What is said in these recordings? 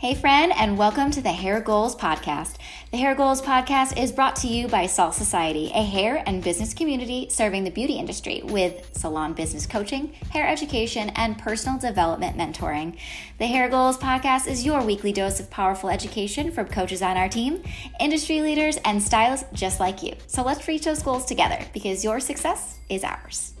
Hey, friend, and welcome to the Hair Goals Podcast. The Hair Goals Podcast is brought to you by Salt Society, a hair and business community serving the beauty industry with salon business coaching, hair education, and personal development mentoring. The Hair Goals Podcast is your weekly dose of powerful education from coaches on our team, industry leaders, and stylists just like you. So let's reach those goals together because your success is ours.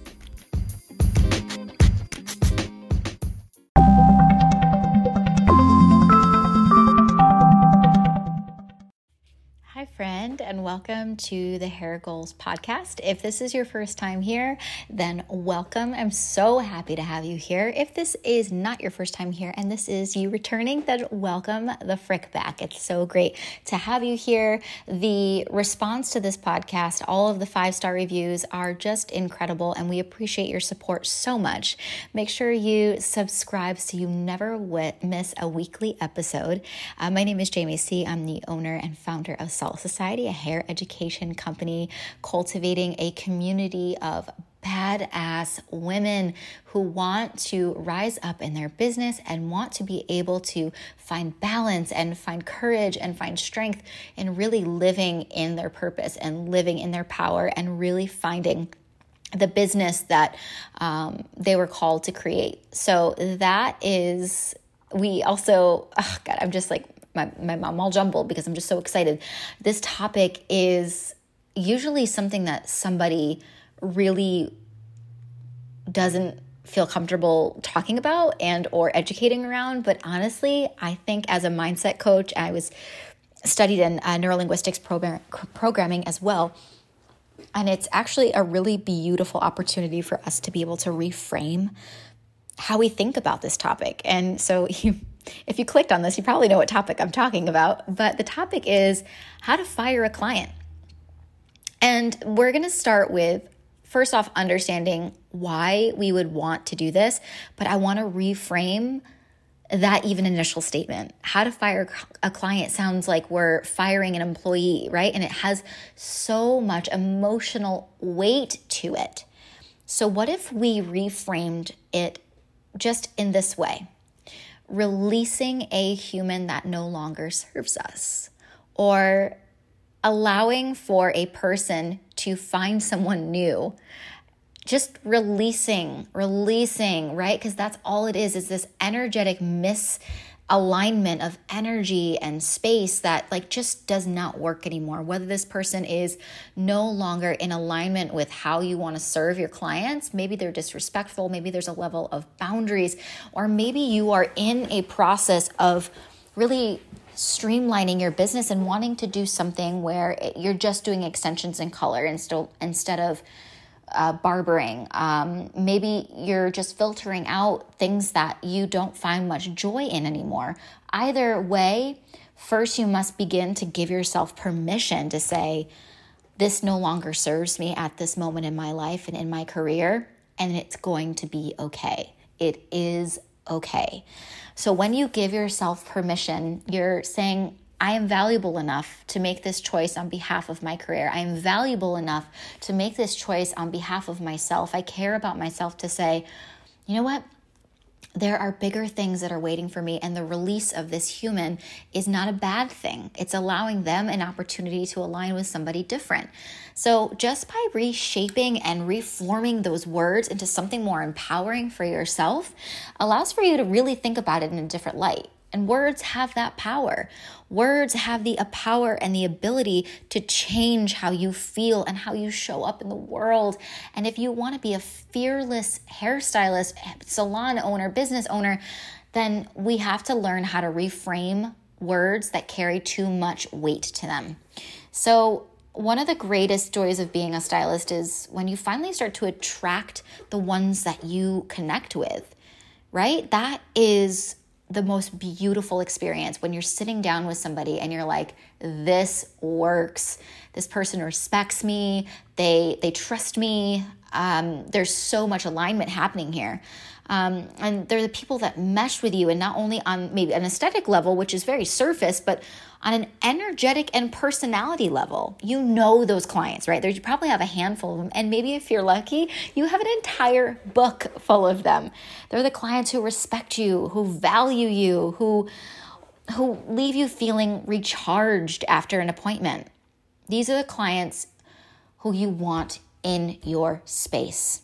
Friend, and welcome to the Hair Goals podcast. If this is your first time here, then welcome. I'm so happy to have you here. If this is not your first time here and this is you returning, then welcome the frick back. It's so great to have you here. The response to this podcast, all of the five star reviews are just incredible, and we appreciate your support so much. Make sure you subscribe so you never miss a weekly episode. Uh, my name is Jamie Sea. I'm the owner and founder of Salt Society, a hair education company cultivating a community of badass women who want to rise up in their business and want to be able to find balance and find courage and find strength in really living in their purpose and living in their power and really finding the business that um, they were called to create. So that is, we also, oh God, I'm just like my, my mom all jumbled because I'm just so excited. This topic is usually something that somebody really doesn't feel comfortable talking about and or educating around but honestly i think as a mindset coach i was studied in uh, neurolinguistics program, programming as well and it's actually a really beautiful opportunity for us to be able to reframe how we think about this topic and so you if you clicked on this, you probably know what topic I'm talking about, but the topic is how to fire a client. And we're going to start with first off understanding why we would want to do this, but I want to reframe that even initial statement. How to fire a client sounds like we're firing an employee, right? And it has so much emotional weight to it. So, what if we reframed it just in this way? Releasing a human that no longer serves us or allowing for a person to find someone new. Just releasing releasing right? Because that's all it is is this energetic miss alignment of energy and space that like just does not work anymore. Whether this person is no longer in alignment with how you want to serve your clients maybe they're disrespectful maybe there's a level of boundaries or maybe you are in a process of really streamlining your business and wanting to do something where you're just doing extensions in color instead instead of uh, barbering. Um, maybe you're just filtering out things that you don't find much joy in anymore. Either way, first you must begin to give yourself permission to say, This no longer serves me at this moment in my life and in my career, and it's going to be okay. It is okay. So when you give yourself permission, you're saying, I am valuable enough to make this choice on behalf of my career. I am valuable enough to make this choice on behalf of myself. I care about myself to say, you know what? There are bigger things that are waiting for me, and the release of this human is not a bad thing. It's allowing them an opportunity to align with somebody different. So, just by reshaping and reforming those words into something more empowering for yourself, allows for you to really think about it in a different light. And words have that power. Words have the power and the ability to change how you feel and how you show up in the world. And if you want to be a fearless hairstylist, salon owner, business owner, then we have to learn how to reframe words that carry too much weight to them. So, one of the greatest joys of being a stylist is when you finally start to attract the ones that you connect with, right? That is the most beautiful experience when you're sitting down with somebody and you're like this works. This person respects me. They they trust me. Um, there's so much alignment happening here. Um, and they're the people that mesh with you and not only on maybe an aesthetic level which is very surface but on an energetic and personality level. You know those clients, right? You probably have a handful of them. And maybe if you're lucky, you have an entire book full of them. They're the clients who respect you, who value you, who who leave you feeling recharged after an appointment. These are the clients who you want in your space.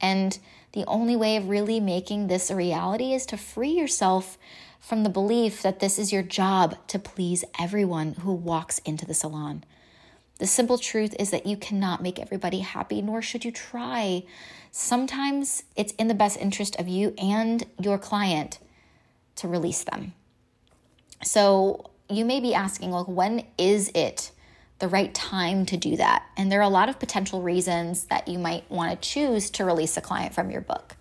And the only way of really making this a reality is to free yourself from the belief that this is your job to please everyone who walks into the salon. The simple truth is that you cannot make everybody happy, nor should you try. Sometimes it's in the best interest of you and your client to release them. So you may be asking, like, when is it the right time to do that? And there are a lot of potential reasons that you might want to choose to release a client from your book.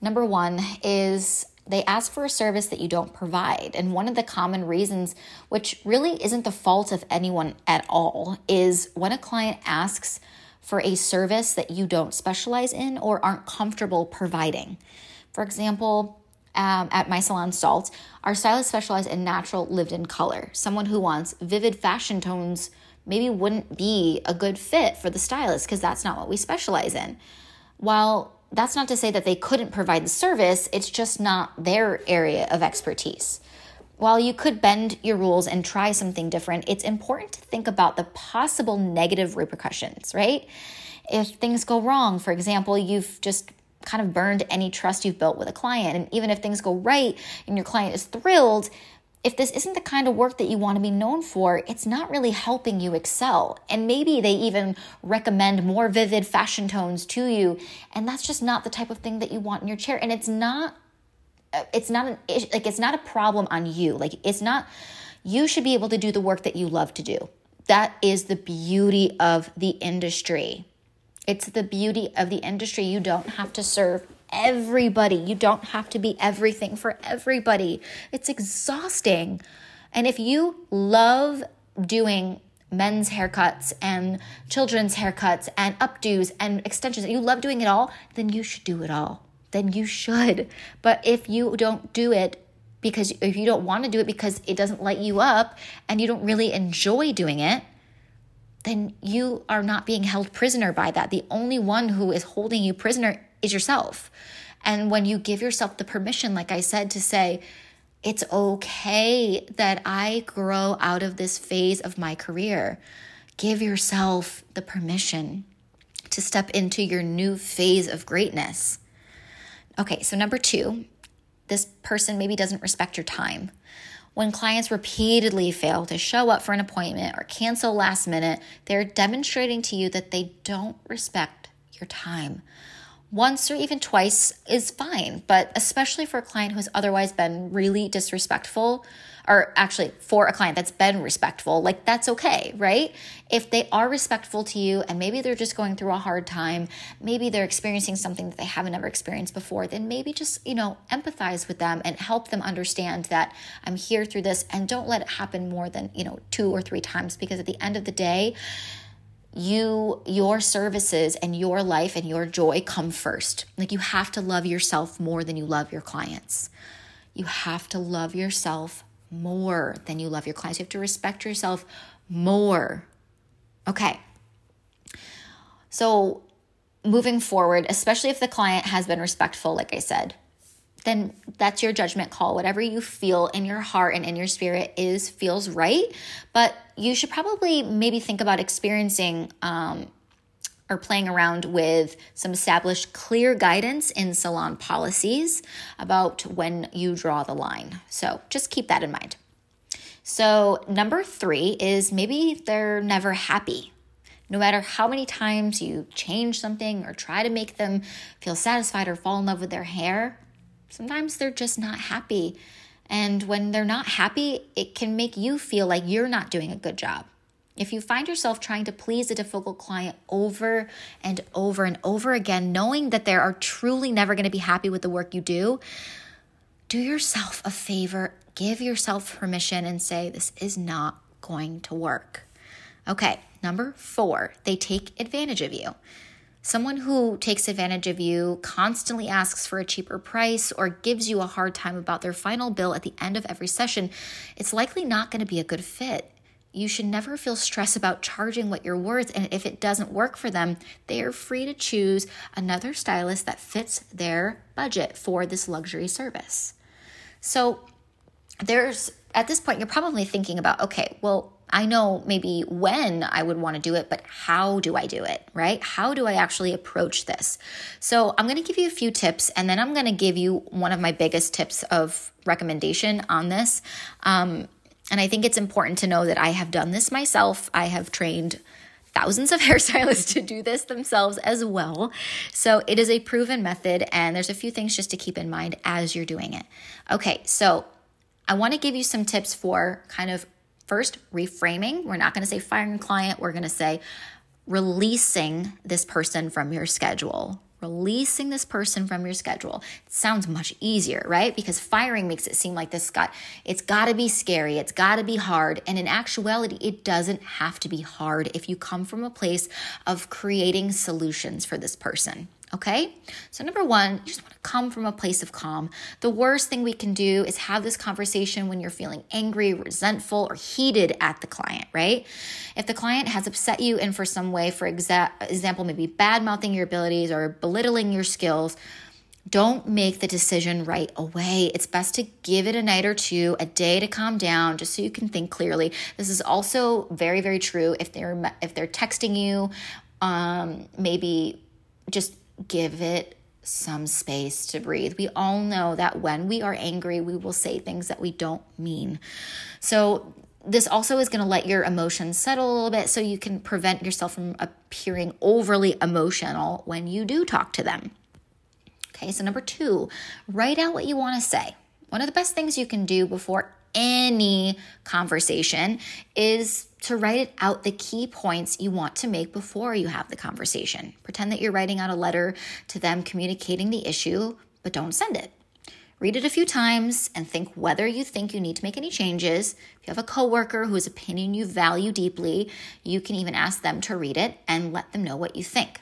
Number one is they ask for a service that you don't provide. And one of the common reasons, which really isn't the fault of anyone at all, is when a client asks for a service that you don't specialize in or aren't comfortable providing. For example, um, at my salon Salt, our stylists specialize in natural lived in color. Someone who wants vivid fashion tones maybe wouldn't be a good fit for the stylist because that's not what we specialize in. While that's not to say that they couldn't provide the service, it's just not their area of expertise. While you could bend your rules and try something different, it's important to think about the possible negative repercussions, right? If things go wrong, for example, you've just kind of burned any trust you've built with a client. And even if things go right and your client is thrilled, if this isn't the kind of work that you want to be known for, it's not really helping you excel. And maybe they even recommend more vivid fashion tones to you, and that's just not the type of thing that you want in your chair. And it's not uh, it's not an like it's not a problem on you. Like it's not you should be able to do the work that you love to do. That is the beauty of the industry. It's the beauty of the industry. You don't have to serve everybody. You don't have to be everything for everybody. It's exhausting. And if you love doing men's haircuts and children's haircuts and updos and extensions, and you love doing it all, then you should do it all. Then you should. But if you don't do it because if you don't want to do it because it doesn't light you up and you don't really enjoy doing it, then you are not being held prisoner by that. The only one who is holding you prisoner is yourself. And when you give yourself the permission, like I said, to say, it's okay that I grow out of this phase of my career, give yourself the permission to step into your new phase of greatness. Okay, so number two, this person maybe doesn't respect your time. When clients repeatedly fail to show up for an appointment or cancel last minute, they're demonstrating to you that they don't respect your time once or even twice is fine, but especially for a client who's otherwise been really disrespectful, or actually for a client that's been respectful, like that's okay, right? If they are respectful to you and maybe they're just going through a hard time, maybe they're experiencing something that they haven't ever experienced before, then maybe just, you know, empathize with them and help them understand that I'm here through this and don't let it happen more than, you know, two or three times because at the end of the day, you your services and your life and your joy come first. Like you have to love yourself more than you love your clients. You have to love yourself more than you love your clients. You have to respect yourself more. Okay. So moving forward especially if the client has been respectful like i said then that's your judgment call. Whatever you feel in your heart and in your spirit is feels right. But you should probably maybe think about experiencing um, or playing around with some established clear guidance in salon policies about when you draw the line. So just keep that in mind. So, number three is maybe they're never happy. No matter how many times you change something or try to make them feel satisfied or fall in love with their hair, Sometimes they're just not happy. And when they're not happy, it can make you feel like you're not doing a good job. If you find yourself trying to please a difficult client over and over and over again, knowing that they are truly never going to be happy with the work you do, do yourself a favor, give yourself permission, and say, This is not going to work. Okay, number four, they take advantage of you. Someone who takes advantage of you, constantly asks for a cheaper price, or gives you a hard time about their final bill at the end of every session, it's likely not going to be a good fit. You should never feel stress about charging what you're worth, and if it doesn't work for them, they are free to choose another stylist that fits their budget for this luxury service. So, there's at this point, you're probably thinking about, okay, well, I know maybe when I would want to do it, but how do I do it, right? How do I actually approach this? So, I'm going to give you a few tips and then I'm going to give you one of my biggest tips of recommendation on this. Um, and I think it's important to know that I have done this myself. I have trained thousands of hairstylists to do this themselves as well. So it is a proven method, and there's a few things just to keep in mind as you're doing it. Okay, so I want to give you some tips for kind of first reframing. We're not going to say firing a client, we're going to say releasing this person from your schedule releasing this person from your schedule. It sounds much easier, right? Because firing makes it seem like this got it's got to be scary, it's got to be hard, and in actuality it doesn't have to be hard if you come from a place of creating solutions for this person. Okay? So, number one, you just want to come from a place of calm. The worst thing we can do is have this conversation when you're feeling angry, resentful, or heated at the client, right? If the client has upset you in for some way, for exa- example, maybe bad mouthing your abilities or belittling your skills, don't make the decision right away. It's best to give it a night or two, a day to calm down just so you can think clearly. This is also very very true if they're if they're texting you um maybe just give it some space to breathe. We all know that when we are angry, we will say things that we don't mean. So, this also is going to let your emotions settle a little bit so you can prevent yourself from appearing overly emotional when you do talk to them. Okay, so number two, write out what you want to say. One of the best things you can do before any conversation is to write it out the key points you want to make before you have the conversation. Pretend that you're writing out a letter to them communicating the issue, but don't send it. Read it a few times and think whether you think you need to make any changes. If you have a coworker whose opinion you value deeply, you can even ask them to read it and let them know what you think.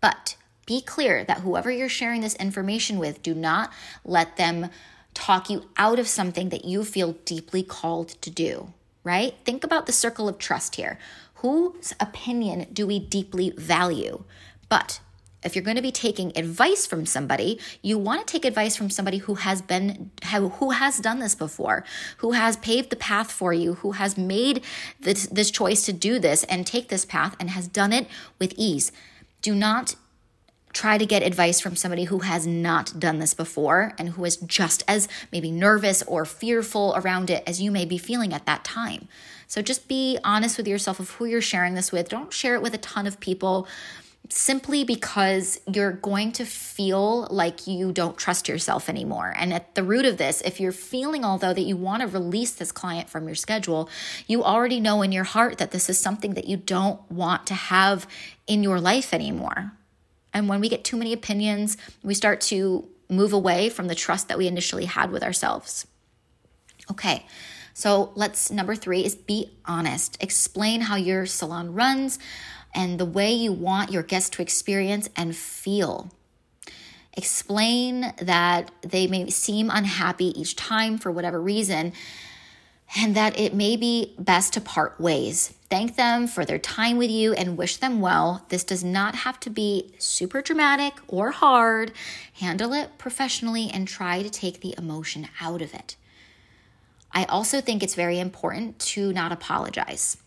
But be clear that whoever you're sharing this information with, do not let them talk you out of something that you feel deeply called to do right? Think about the circle of trust here. Whose opinion do we deeply value? But if you're going to be taking advice from somebody, you want to take advice from somebody who has been who has done this before, who has paved the path for you, who has made this, this choice to do this and take this path and has done it with ease. Do not try to get advice from somebody who has not done this before and who is just as maybe nervous or fearful around it as you may be feeling at that time. So just be honest with yourself of who you're sharing this with. Don't share it with a ton of people simply because you're going to feel like you don't trust yourself anymore. And at the root of this, if you're feeling, although, that you want to release this client from your schedule, you already know in your heart that this is something that you don't want to have in your life anymore. And when we get too many opinions, we start to move away from the trust that we initially had with ourselves. Okay, so let's number three is be honest. Explain how your salon runs and the way you want your guests to experience and feel. Explain that they may seem unhappy each time for whatever reason and that it may be best to part ways. Thank them for their time with you and wish them well. This does not have to be super dramatic or hard. Handle it professionally and try to take the emotion out of it. I also think it's very important to not apologize.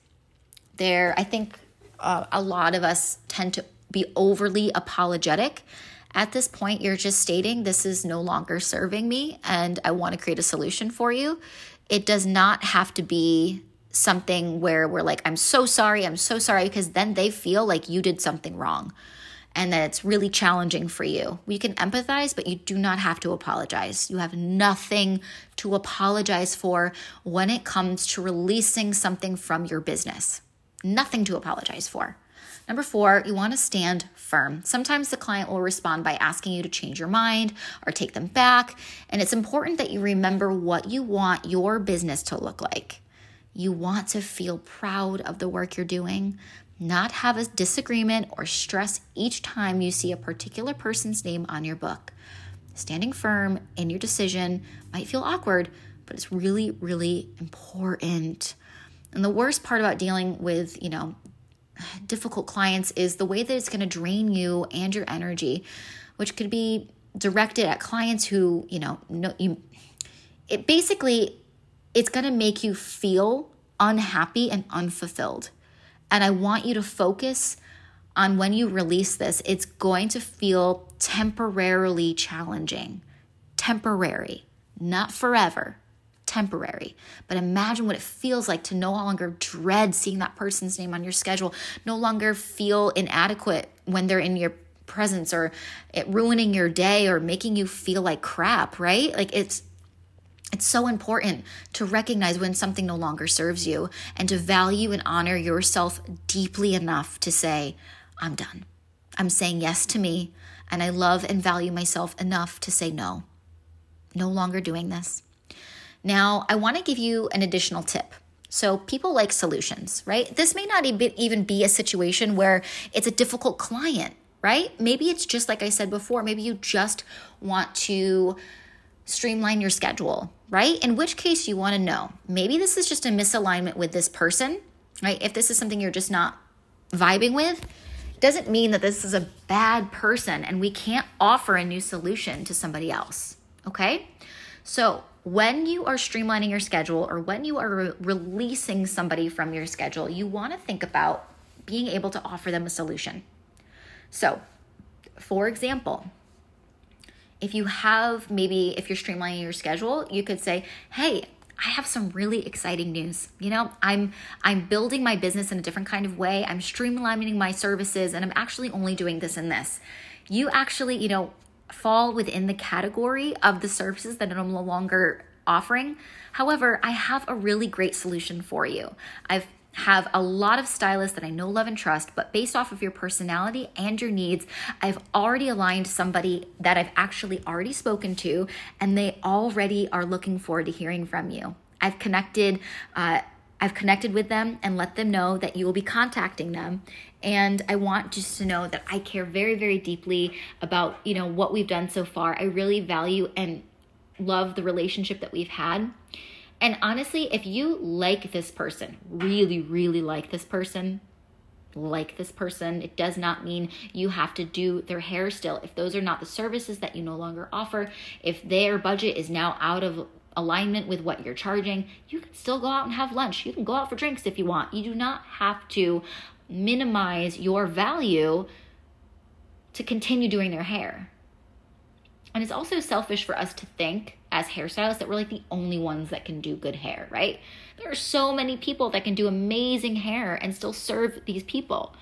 There, I think uh, a lot of us tend to be overly apologetic. At this point, you're just stating this is no longer serving me and I want to create a solution for you it does not have to be something where we're like, I'm so sorry, I'm so sorry, because then they feel like you did something wrong and that it's really challenging for you. We can empathize, but you do not have to apologize. You have nothing to apologize for when it comes to releasing something from your business. Nothing to apologize for. Number four, you want to stand firm. Sometimes the client will respond by asking you to change your mind or take them back. And it's important that you remember what you want your business to look like. You want to feel proud of the work you're doing, not have a disagreement or stress each time you see a particular person's name on your book. Standing firm in your decision might feel awkward, but it's really, really important. And the worst part about dealing with, you know, difficult clients is the way that it's going to drain you and your energy, which could be directed at clients who, you know, no, you, it basically it's going to make you feel unhappy and unfulfilled. And I want you to focus on when you release this, it's going to feel temporarily challenging. Temporary, not forever, temporary. But imagine what it feels like to no longer dread seeing that person's name on your schedule, no longer feel inadequate when they're in your presence or it ruining your day or making you feel like crap, right? Like it's it's so important to recognize when something no longer serves you and to value and honor yourself deeply enough to say, I'm done. I'm saying yes to me, and I love and value myself enough to say no. No longer doing this. Now, I want to give you an additional tip. So, people like solutions, right? This may not even be a situation where it's a difficult client, right? Maybe it's just like I said before, maybe you just want to streamline your schedule, right? In which case you want to know. Maybe this is just a misalignment with this person, right? If this is something you're just not vibing with, doesn't mean that this is a bad person and we can't offer a new solution to somebody else, okay? So, when you are streamlining your schedule or when you are re- releasing somebody from your schedule, you want to think about being able to offer them a solution. So, for example, if you have maybe if you're streamlining your schedule, you could say, "Hey, I have some really exciting news. You know, I'm I'm building my business in a different kind of way. I'm streamlining my services and I'm actually only doing this and this." You actually, you know, fall within the category of the services that I'm no longer offering. However, I have a really great solution for you. I've have a lot of stylists that I know, love, and trust, but based off of your personality and your needs, I've already aligned somebody that I've actually already spoken to, and they already are looking forward to hearing from you. I've connected. Uh, I've connected with them and let them know that you will be contacting them. And I want just to know that I care very, very deeply about, you know, what we've done so far. I really value and love the relationship that we've had. And honestly, if you like this person, really, really like this person, like this person, it does not mean you have to do their hair still. If those are not the services that you no longer offer, if their budget is now out of alignment with what you're charging, you can still go out and have lunch. You can go out for drinks if you want. You do not have to minimize your value to continue doing their hair. And it's also selfish for us to think as hairstylists that we're like the only ones that can do good hair, right? There are so many people that can do amazing hair and still serve these people.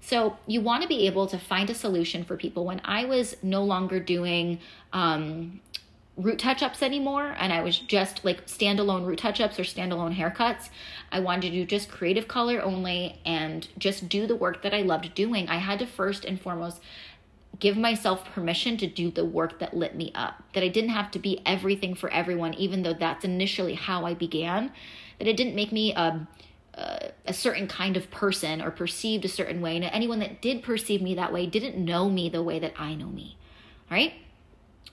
So you want to be able to find a solution for people. When I was no longer doing um, root touch ups anymore and I was just like standalone root touch ups or standalone haircuts, I wanted to do just creative color only and just do the work that I loved doing. I had to first and foremost give myself permission to do the work that lit me up. That I didn't have to be everything for everyone, even though that's initially how I began. That it didn't make me a, a, a certain kind of person or perceived a certain way. And anyone that did perceive me that way didn't know me the way that I know me. Right?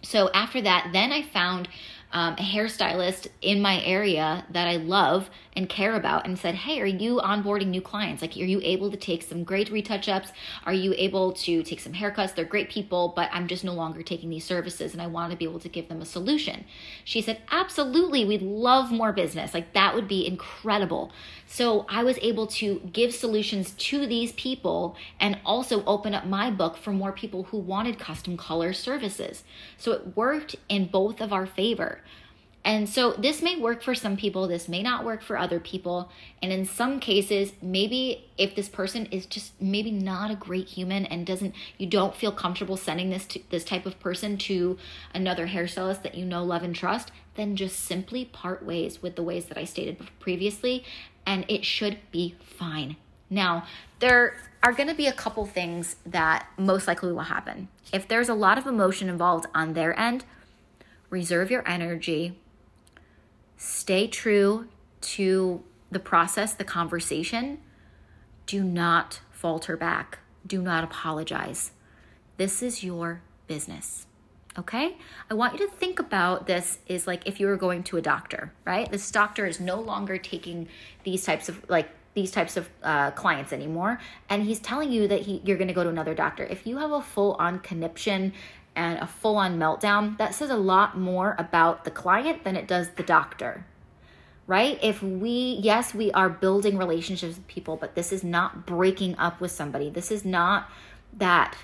So after that, then I found um, a hairstylist in my area that I love and care about and said, Hey, are you onboarding new clients? Like, are you able to take some great retouch ups? Are you able to take some haircuts? They're great people, but I'm just no longer taking these services and I want to be able to give them a solution. She said, Absolutely, we'd love more business. Like, that would be incredible. So I was able to give solutions to these people and also open up my book for more people who wanted custom color services. So it worked in both of our favor. And so this may work for some people, this may not work for other people. And in some cases, maybe if this person is just maybe not a great human and doesn't you don't feel comfortable sending this to this type of person to another hairstylist that you know, love and trust, then just simply part ways with the ways that I stated previously and it should be fine. Now, there are going to be a couple things that most likely will happen. If there's a lot of emotion involved on their end, reserve your energy Stay true to the process, the conversation. Do not falter back. Do not apologize. This is your business. Okay? I want you to think about this is like if you were going to a doctor, right? This doctor is no longer taking these types of like these types of uh, clients anymore and he's telling you that he, you're going to go to another doctor if you have a full-on conniption and a full on meltdown, that says a lot more about the client than it does the doctor. right? If we, yes, we are building relationships with people, but this is not breaking up with somebody. This is not that.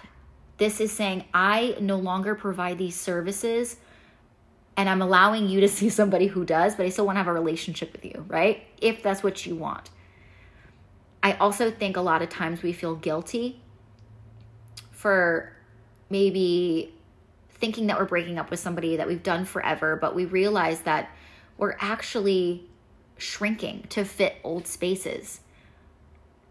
This is saying, I no longer provide these services and I'm allowing you to see somebody who does, but I still want to have a relationship with you, right? If that's what you want. I also think a lot of times we feel guilty for maybe thinking that we're breaking up with somebody that we've done forever, but we realize that we're actually shrinking to fit old spaces.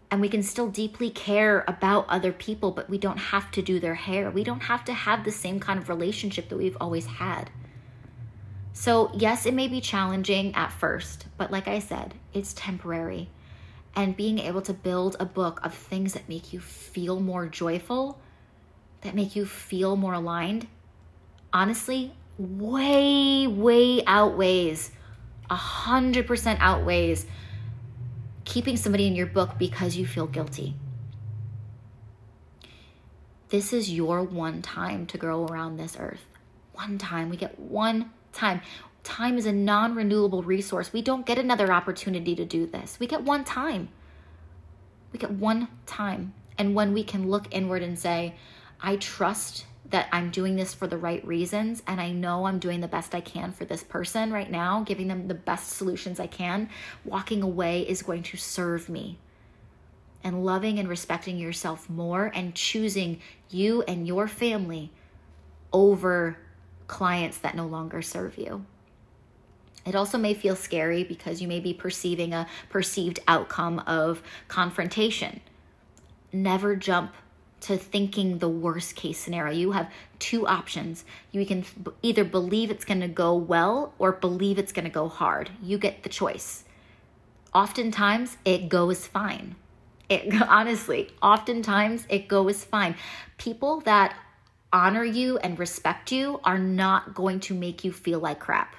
And we can still deeply care about other people, but we don't have to do their hair. We don't have to have the same kind of relationship that we've always had. So, yes, it may be challenging at first, but like I said, it's temporary. And being able to build a book of things that make you feel more joyful, that make you feel more aligned, honestly, way, way outweighs, a hundred percent outweighs keeping somebody in your book because you feel guilty. This is your one time to grow around this earth. One time. We get one time. Time is a non renewable resource. We don't get another opportunity to do this. We get one time. We get one time. And when we can look inward and say, I trust that I'm doing this for the right reasons and I know I'm doing the best I can for this person right now, giving them the best solutions I can, walking away is going to serve me. And loving and respecting yourself more and choosing you and your family over clients that no longer serve you. It also may feel scary because you may be perceiving a perceived outcome of confrontation. Never jump to thinking the worst case scenario. You have two options. You can either believe it's going to go well or believe it's going to go hard. You get the choice. Oftentimes, it goes fine. It honestly, oftentimes it goes fine. People that honor you and respect you are not going to make you feel like crap.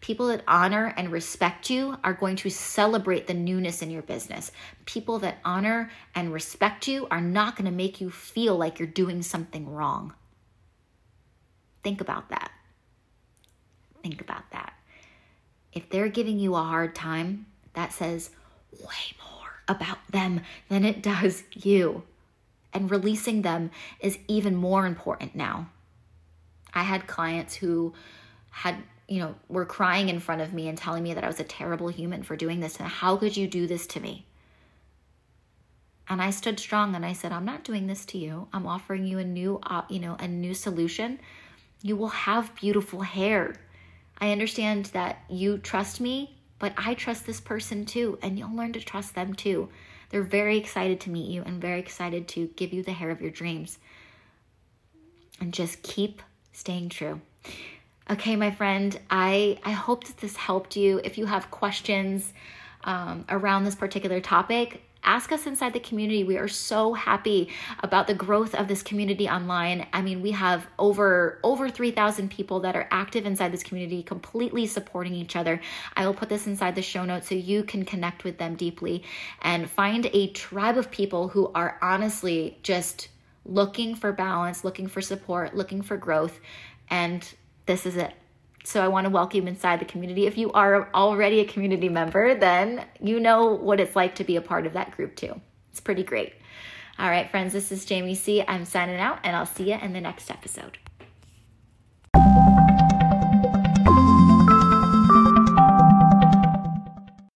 People that honor and respect you are going to celebrate the newness in your business. People that honor and respect you are not going to make you feel like you're doing something wrong. Think about that. Think about that. If they're giving you a hard time, that says way more about them than it does you and releasing them is even more important now. I had clients who had, you know, were crying in front of me and telling me that I was a terrible human for doing this and how could you do this to me? And I stood strong and I said, I'm not doing this to you. I'm offering you a new, you know, a new solution. You will have beautiful hair. I understand that you trust me, but I trust this person too, and you'll learn to trust them too. They're very excited to meet you and very excited to give you the hair of your dreams. And just keep staying true. Okay, my friend, I, I hope that this helped you. If you have questions um, around this particular topic, ask us inside the community. We are so happy about the growth of this community online. I mean, we have over over 3,000 people that are active inside this community, completely supporting each other. I will put this inside the show notes so you can connect with them deeply and find a tribe of people who are honestly just looking for balance, looking for support, looking for growth, and this is it. So I want to welcome you inside the community. If you are already a community member, then you know what it's like to be a part of that group too. It's pretty great. All right, friends, this is Jamie Sea. I'm signing out, and I'll see you in the next episode.